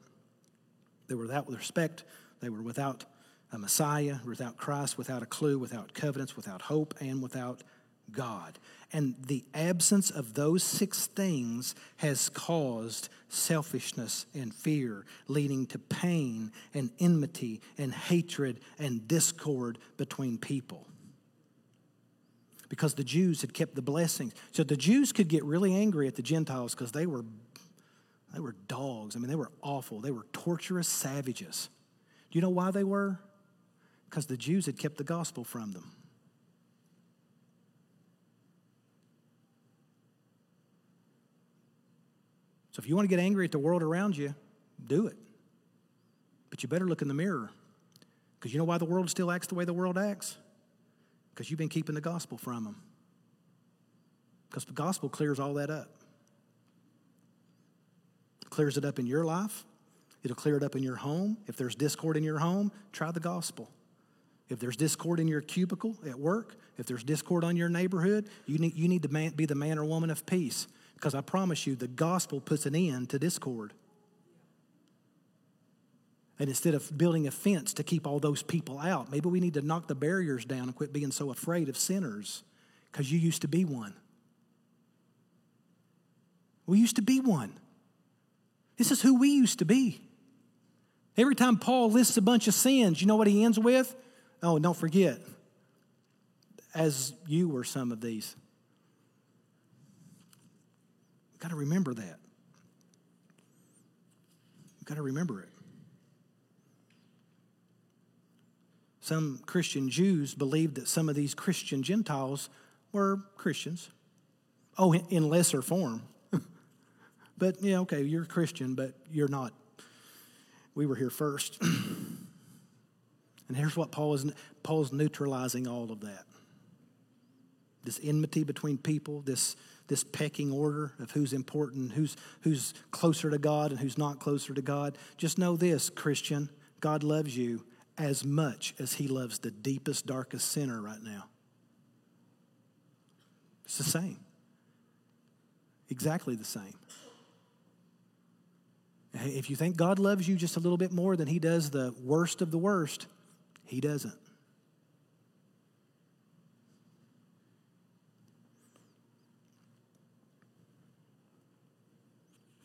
They were without respect. They were without a Messiah, without Christ, without a clue, without covenants, without hope, and without God. And the absence of those six things has caused selfishness and fear, leading to pain and enmity and hatred and discord between people. Because the Jews had kept the blessings. So the Jews could get really angry at the Gentiles because they were they were dogs. I mean, they were awful. They were torturous savages. Do you know why they were? Because the Jews had kept the gospel from them. So if you want to get angry at the world around you, do it. But you better look in the mirror. Because you know why the world still acts the way the world acts? Because you've been keeping the gospel from them. Because the gospel clears all that up clears it up in your life. It'll clear it up in your home. If there's discord in your home, try the gospel. If there's discord in your cubicle at work, if there's discord on your neighborhood, you need, you need to man, be the man or woman of peace. Because I promise you, the gospel puts an end to discord. And instead of building a fence to keep all those people out, maybe we need to knock the barriers down and quit being so afraid of sinners because you used to be one. We used to be one. This is who we used to be. Every time Paul lists a bunch of sins, you know what he ends with? Oh, don't forget, as you were some of these. Got to remember that. You got to remember it. Some Christian Jews believed that some of these Christian Gentiles were Christians. Oh, in lesser form. But, yeah, okay, you're a Christian, but you're not. We were here first. <clears throat> and here's what Paul is Paul's neutralizing all of that. This enmity between people, this, this pecking order of who's important, who's, who's closer to God and who's not closer to God. Just know this, Christian God loves you as much as he loves the deepest, darkest sinner right now. It's the same. Exactly the same. If you think God loves you just a little bit more than he does the worst of the worst, he doesn't.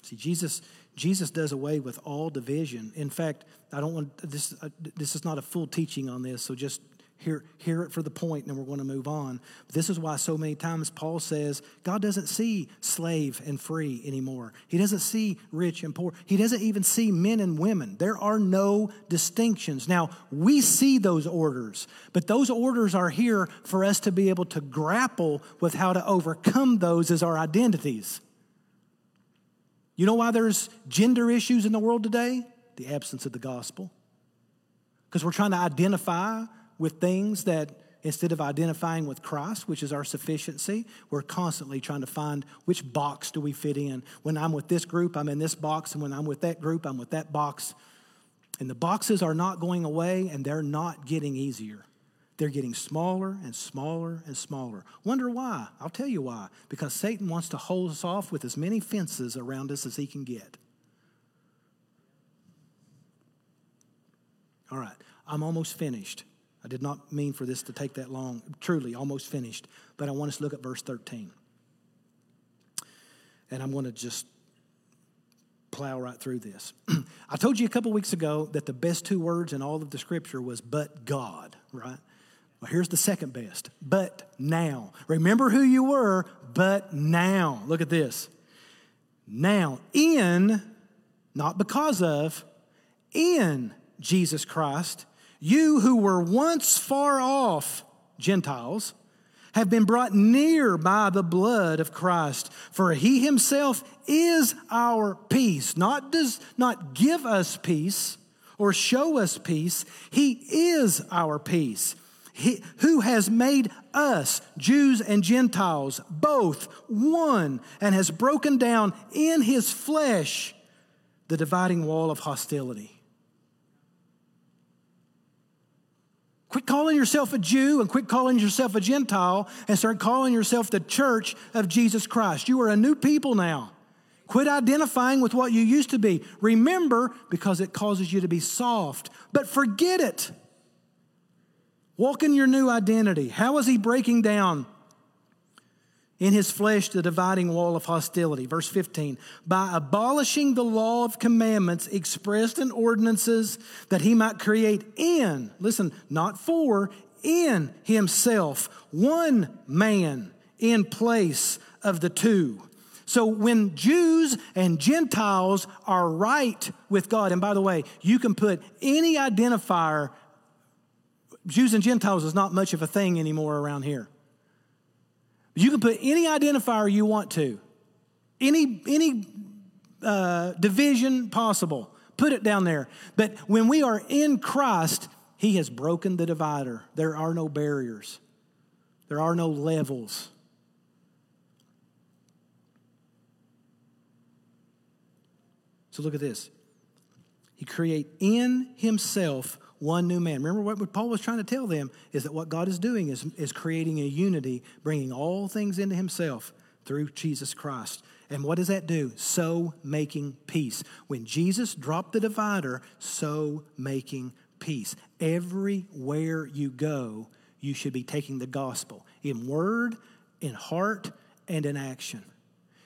See, Jesus, Jesus does away with all division. In fact, I don't want this. Uh, this is not a full teaching on this, so just hear hear it for the point, and then we're going to move on. This is why so many times Paul says God doesn't see slave and free anymore. He doesn't see rich and poor. He doesn't even see men and women. There are no distinctions. Now we see those orders, but those orders are here for us to be able to grapple with how to overcome those as our identities. You know why there's gender issues in the world today? The absence of the gospel. Because we're trying to identify with things that instead of identifying with Christ, which is our sufficiency, we're constantly trying to find which box do we fit in. When I'm with this group, I'm in this box, and when I'm with that group, I'm with that box. And the boxes are not going away and they're not getting easier. They're getting smaller and smaller and smaller. Wonder why? I'll tell you why. Because Satan wants to hold us off with as many fences around us as he can get. All right, I'm almost finished. I did not mean for this to take that long. Truly, almost finished. But I want us to look at verse 13. And I'm going to just plow right through this. <clears throat> I told you a couple weeks ago that the best two words in all of the scripture was but God, right? Well, here's the second best. But now. Remember who you were, but now. Look at this. Now, in, not because of, in Jesus Christ, you who were once far off, Gentiles, have been brought near by the blood of Christ. For he himself is our peace, not does not give us peace or show us peace. He is our peace he, who has made us, Jews and Gentiles, both one, and has broken down in his flesh the dividing wall of hostility. Quit calling yourself a Jew and quit calling yourself a Gentile and start calling yourself the church of Jesus Christ. You are a new people now. Quit identifying with what you used to be. Remember, because it causes you to be soft, but forget it. Walk in your new identity. How is he breaking down in his flesh the dividing wall of hostility? Verse 15 by abolishing the law of commandments expressed in ordinances that he might create in, listen, not for, in himself one man in place of the two. So when Jews and Gentiles are right with God, and by the way, you can put any identifier Jews and Gentiles is not much of a thing anymore around here. You can put any identifier you want to, any, any uh, division possible, put it down there. But when we are in Christ, He has broken the divider. There are no barriers, there are no levels. So look at this. He create in himself one new man. Remember what Paul was trying to tell them is that what God is doing is, is creating a unity, bringing all things into himself through Jesus Christ. And what does that do? So making peace. When Jesus dropped the divider, so making peace. Everywhere you go, you should be taking the gospel in word, in heart, and in action.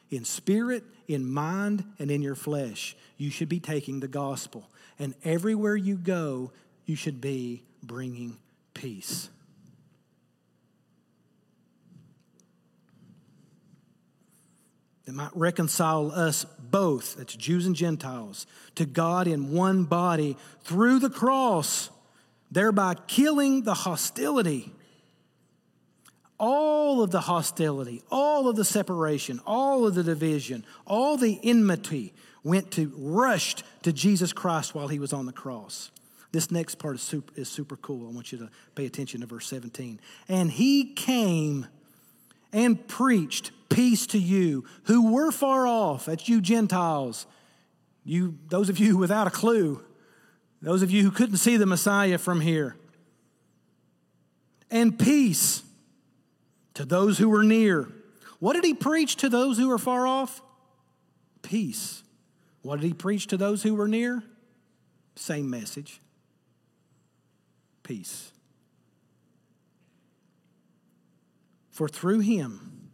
In spirit, in mind, and in your flesh, you should be taking the gospel. And everywhere you go, you should be bringing peace. that might reconcile us both, that's Jews and Gentiles, to God in one body through the cross, thereby killing the hostility. All of the hostility, all of the separation, all of the division, all the enmity went to, rushed to Jesus Christ while he was on the cross. This next part is super, is super cool. I want you to pay attention to verse 17. And he came and preached peace to you who were far off. That's you Gentiles. You, those of you without a clue. Those of you who couldn't see the Messiah from here. And peace to those who were near. What did he preach to those who were far off? Peace. What did he preach to those who were near? Same message peace. For through him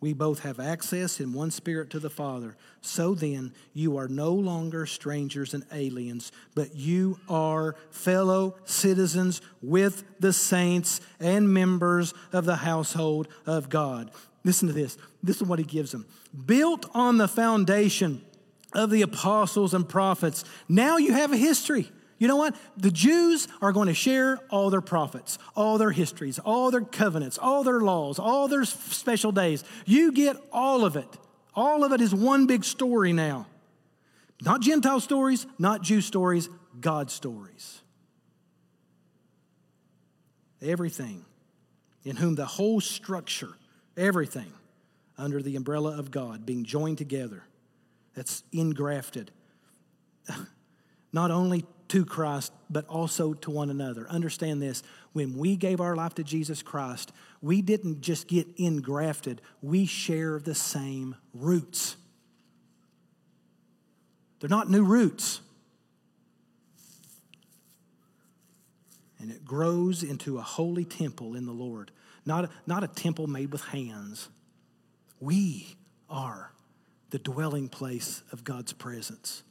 we both have access in one spirit to the Father. So then, you are no longer strangers and aliens, but you are fellow citizens with the saints and members of the household of God. Listen to this. This is what he gives them. Built on the foundation of the apostles and prophets, now you have a history you know what? The Jews are going to share all their prophets, all their histories, all their covenants, all their laws, all their special days. You get all of it. All of it is one big story now. Not Gentile stories, not Jew stories, God stories. Everything in whom the whole structure, everything under the umbrella of God being joined together, that's engrafted. <laughs> Not only to Christ, but also to one another. Understand this when we gave our life to Jesus Christ, we didn't just get engrafted, we share the same roots. They're not new roots. And it grows into a holy temple in the Lord, not a, not a temple made with hands. We are the dwelling place of God's presence.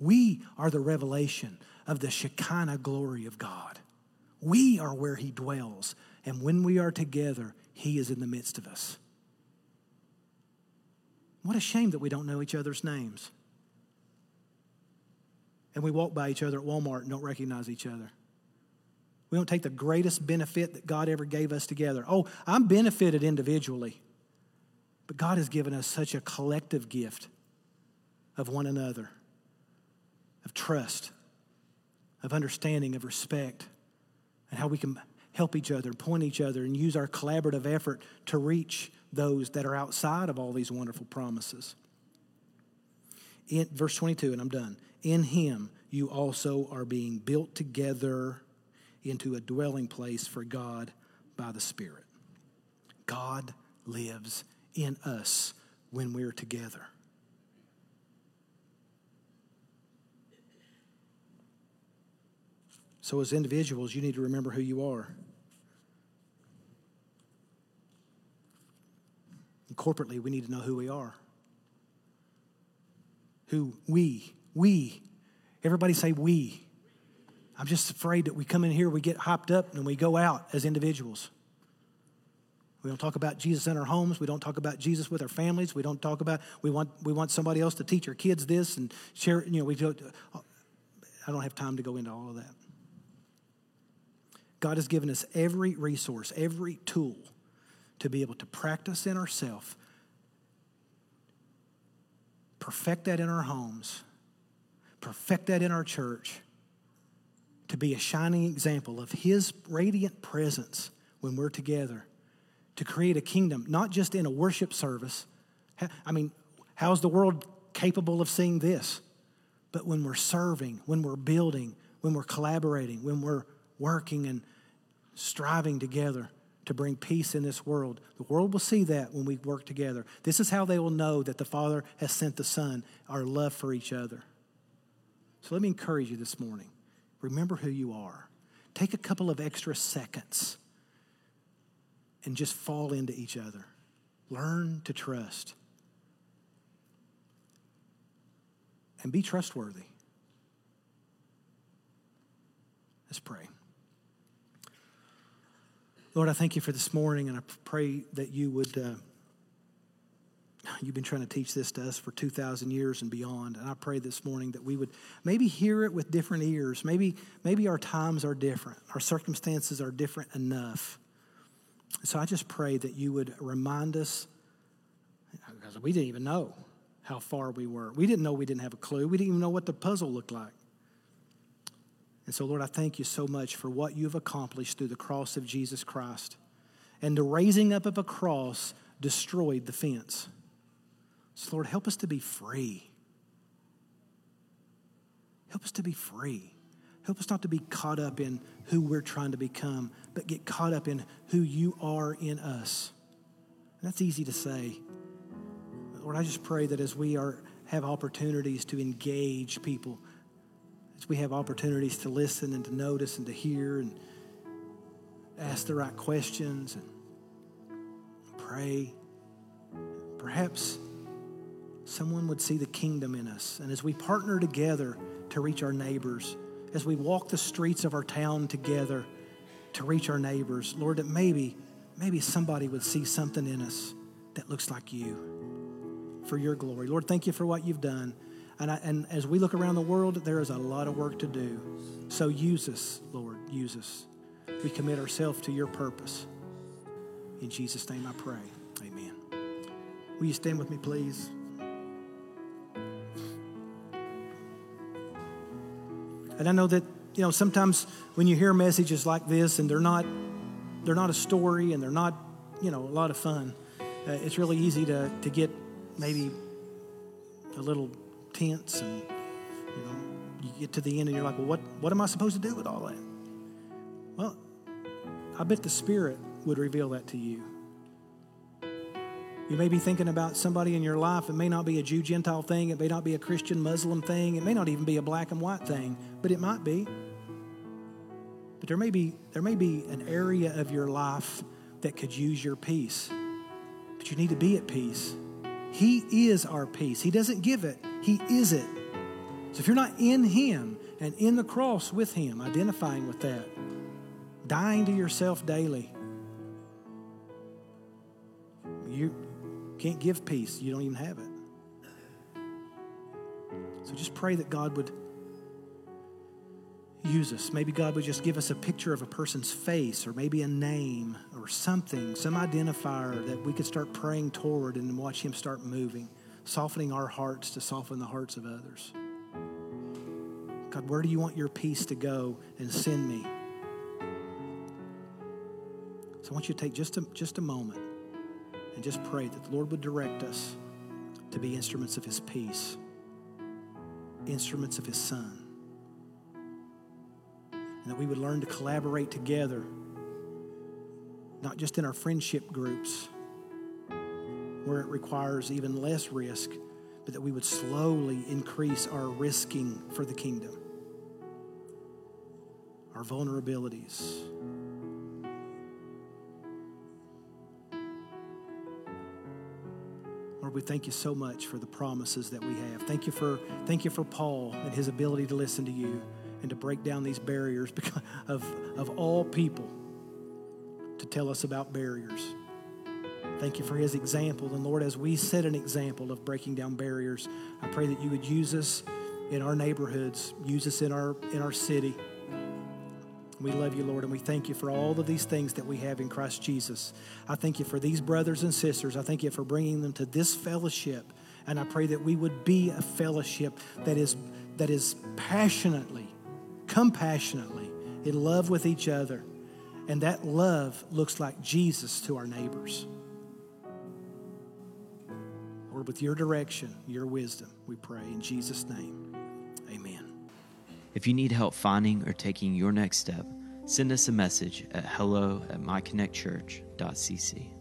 We are the revelation of the Shekinah glory of God. We are where He dwells. And when we are together, He is in the midst of us. What a shame that we don't know each other's names. And we walk by each other at Walmart and don't recognize each other. We don't take the greatest benefit that God ever gave us together. Oh, I'm benefited individually, but God has given us such a collective gift of one another, of trust, of understanding, of respect, and how we can help each other, point each other, and use our collaborative effort to reach those that are outside of all these wonderful promises. In verse 22, and I'm done. In him you also are being built together into a dwelling place for God by the Spirit. God lives in us when we're together. So, as individuals, you need to remember who you are. And corporately, we need to know who we are. Who we, we, everybody say we. I'm just afraid that we come in here, we get hopped up, and we go out as individuals. We don't talk about Jesus in our homes. We don't talk about Jesus with our families. We don't talk about we want we want somebody else to teach our kids this and share. You know, we do. I don't have time to go into all of that. God has given us every resource, every tool to be able to practice in ourselves, perfect that in our homes, perfect that in our church, to be a shining example of His radiant presence when we're together, to create a kingdom, not just in a worship service. I mean, how's the world capable of seeing this? But when we're serving, when we're building, when we're collaborating, when we're working and striving together to bring peace in this world. The world will see that when we work together. This is how they will know that the Father has sent the Son, our love for each other. So let me encourage you this morning. Remember who you are. Take a couple of extra seconds and just fall into each other. Learn to trust. And be trustworthy. Let's pray. Lord, I thank you for this morning, and I pray that you would uh, You've been trying to teach this to us for 2,000 years and beyond. And I pray this morning that we would maybe hear it with different ears. Maybe, maybe our times are different, our circumstances are different enough. So I just pray that you would remind us, because we didn't even know how far we were. We didn't know we didn't have a clue. We didn't even know what the puzzle looked like. And so, Lord, I thank you so much for what you've accomplished through the cross of Jesus Christ. And the raising up of a cross destroyed the fence. So, Lord, help us to be free. Help us to be free. Help us not to be caught up in who we're trying to become, but get caught up in who you are in us. And that's easy to say. Lord, I just pray that as we are have opportunities to engage people, as we have opportunities to listen and to notice and to hear and ask the right questions and pray, perhaps someone would see the kingdom in us. And as we partner together to reach our neighbors, as we walk the streets of our town together to reach our neighbors, Lord, that maybe, maybe somebody would see something in us that looks like you for your glory. Lord, thank you for what you've done. And, I, and as we look around the world, there is a lot of work to do. So use us, Lord, use us. We commit ourselves to your purpose. In Jesus' name I pray. Amen. Will you stand with me, please? And I know that, you know, sometimes when you hear messages like this and they're not they're not a story and they're not, you know, a lot of fun, uh, it's really easy to, to get maybe a little tense and, you know, you get to the end and you're like, well, what, what am I supposed to do with all that? Well, I bet the Spirit would reveal that to you. You may be thinking about somebody in your life. It may not be a Jew Gentile thing. It may not be a Christian Muslim thing. It may not even be a black and white thing, but it might be. But there may be, there may be an area of your life that could use your peace. But you need to be at peace. He is our peace. He doesn't give it, He is it. So if you're not in Him and in the cross with Him, identifying with that, dying to yourself daily, you can't give peace, you don't even have it. So just pray that God would use us. Maybe God would just give us a picture of a person's face or maybe a name or something, some identifier that we could start praying toward and watch Him start moving, softening our hearts to soften the hearts of others. God, where do you want your peace to go and send me? So I want you to take just a, just a moment and just pray that the Lord would direct us to be instruments of His peace, instruments of His Son, that we would learn to collaborate together, not just in our friendship groups where it requires even less risk, but that we would slowly increase our risking for the kingdom, our vulnerabilities Lord, we thank you so much for the promises that we have. Thank you for, thank you for Paul and his ability to listen to you and to break down these barriers <laughs> because of, of all people to tell us about barriers. Thank you for his example. And Lord, as we set an example of breaking down barriers, I pray that you would use us in our neighborhoods, use us in our, in our city. We love you, Lord, and we thank you for all of these things that we have in Christ Jesus. I thank you for these brothers and sisters. I thank you for bringing them to this fellowship. And I pray that we would be a fellowship that is, that is passionately, compassionately in love with each other. And that love looks like Jesus to our neighbors. Lord, with your direction, your wisdom, we pray in Jesus' name. Amen. If you need help finding or taking your next step, send us a message at hello at myconnectchurch.cc.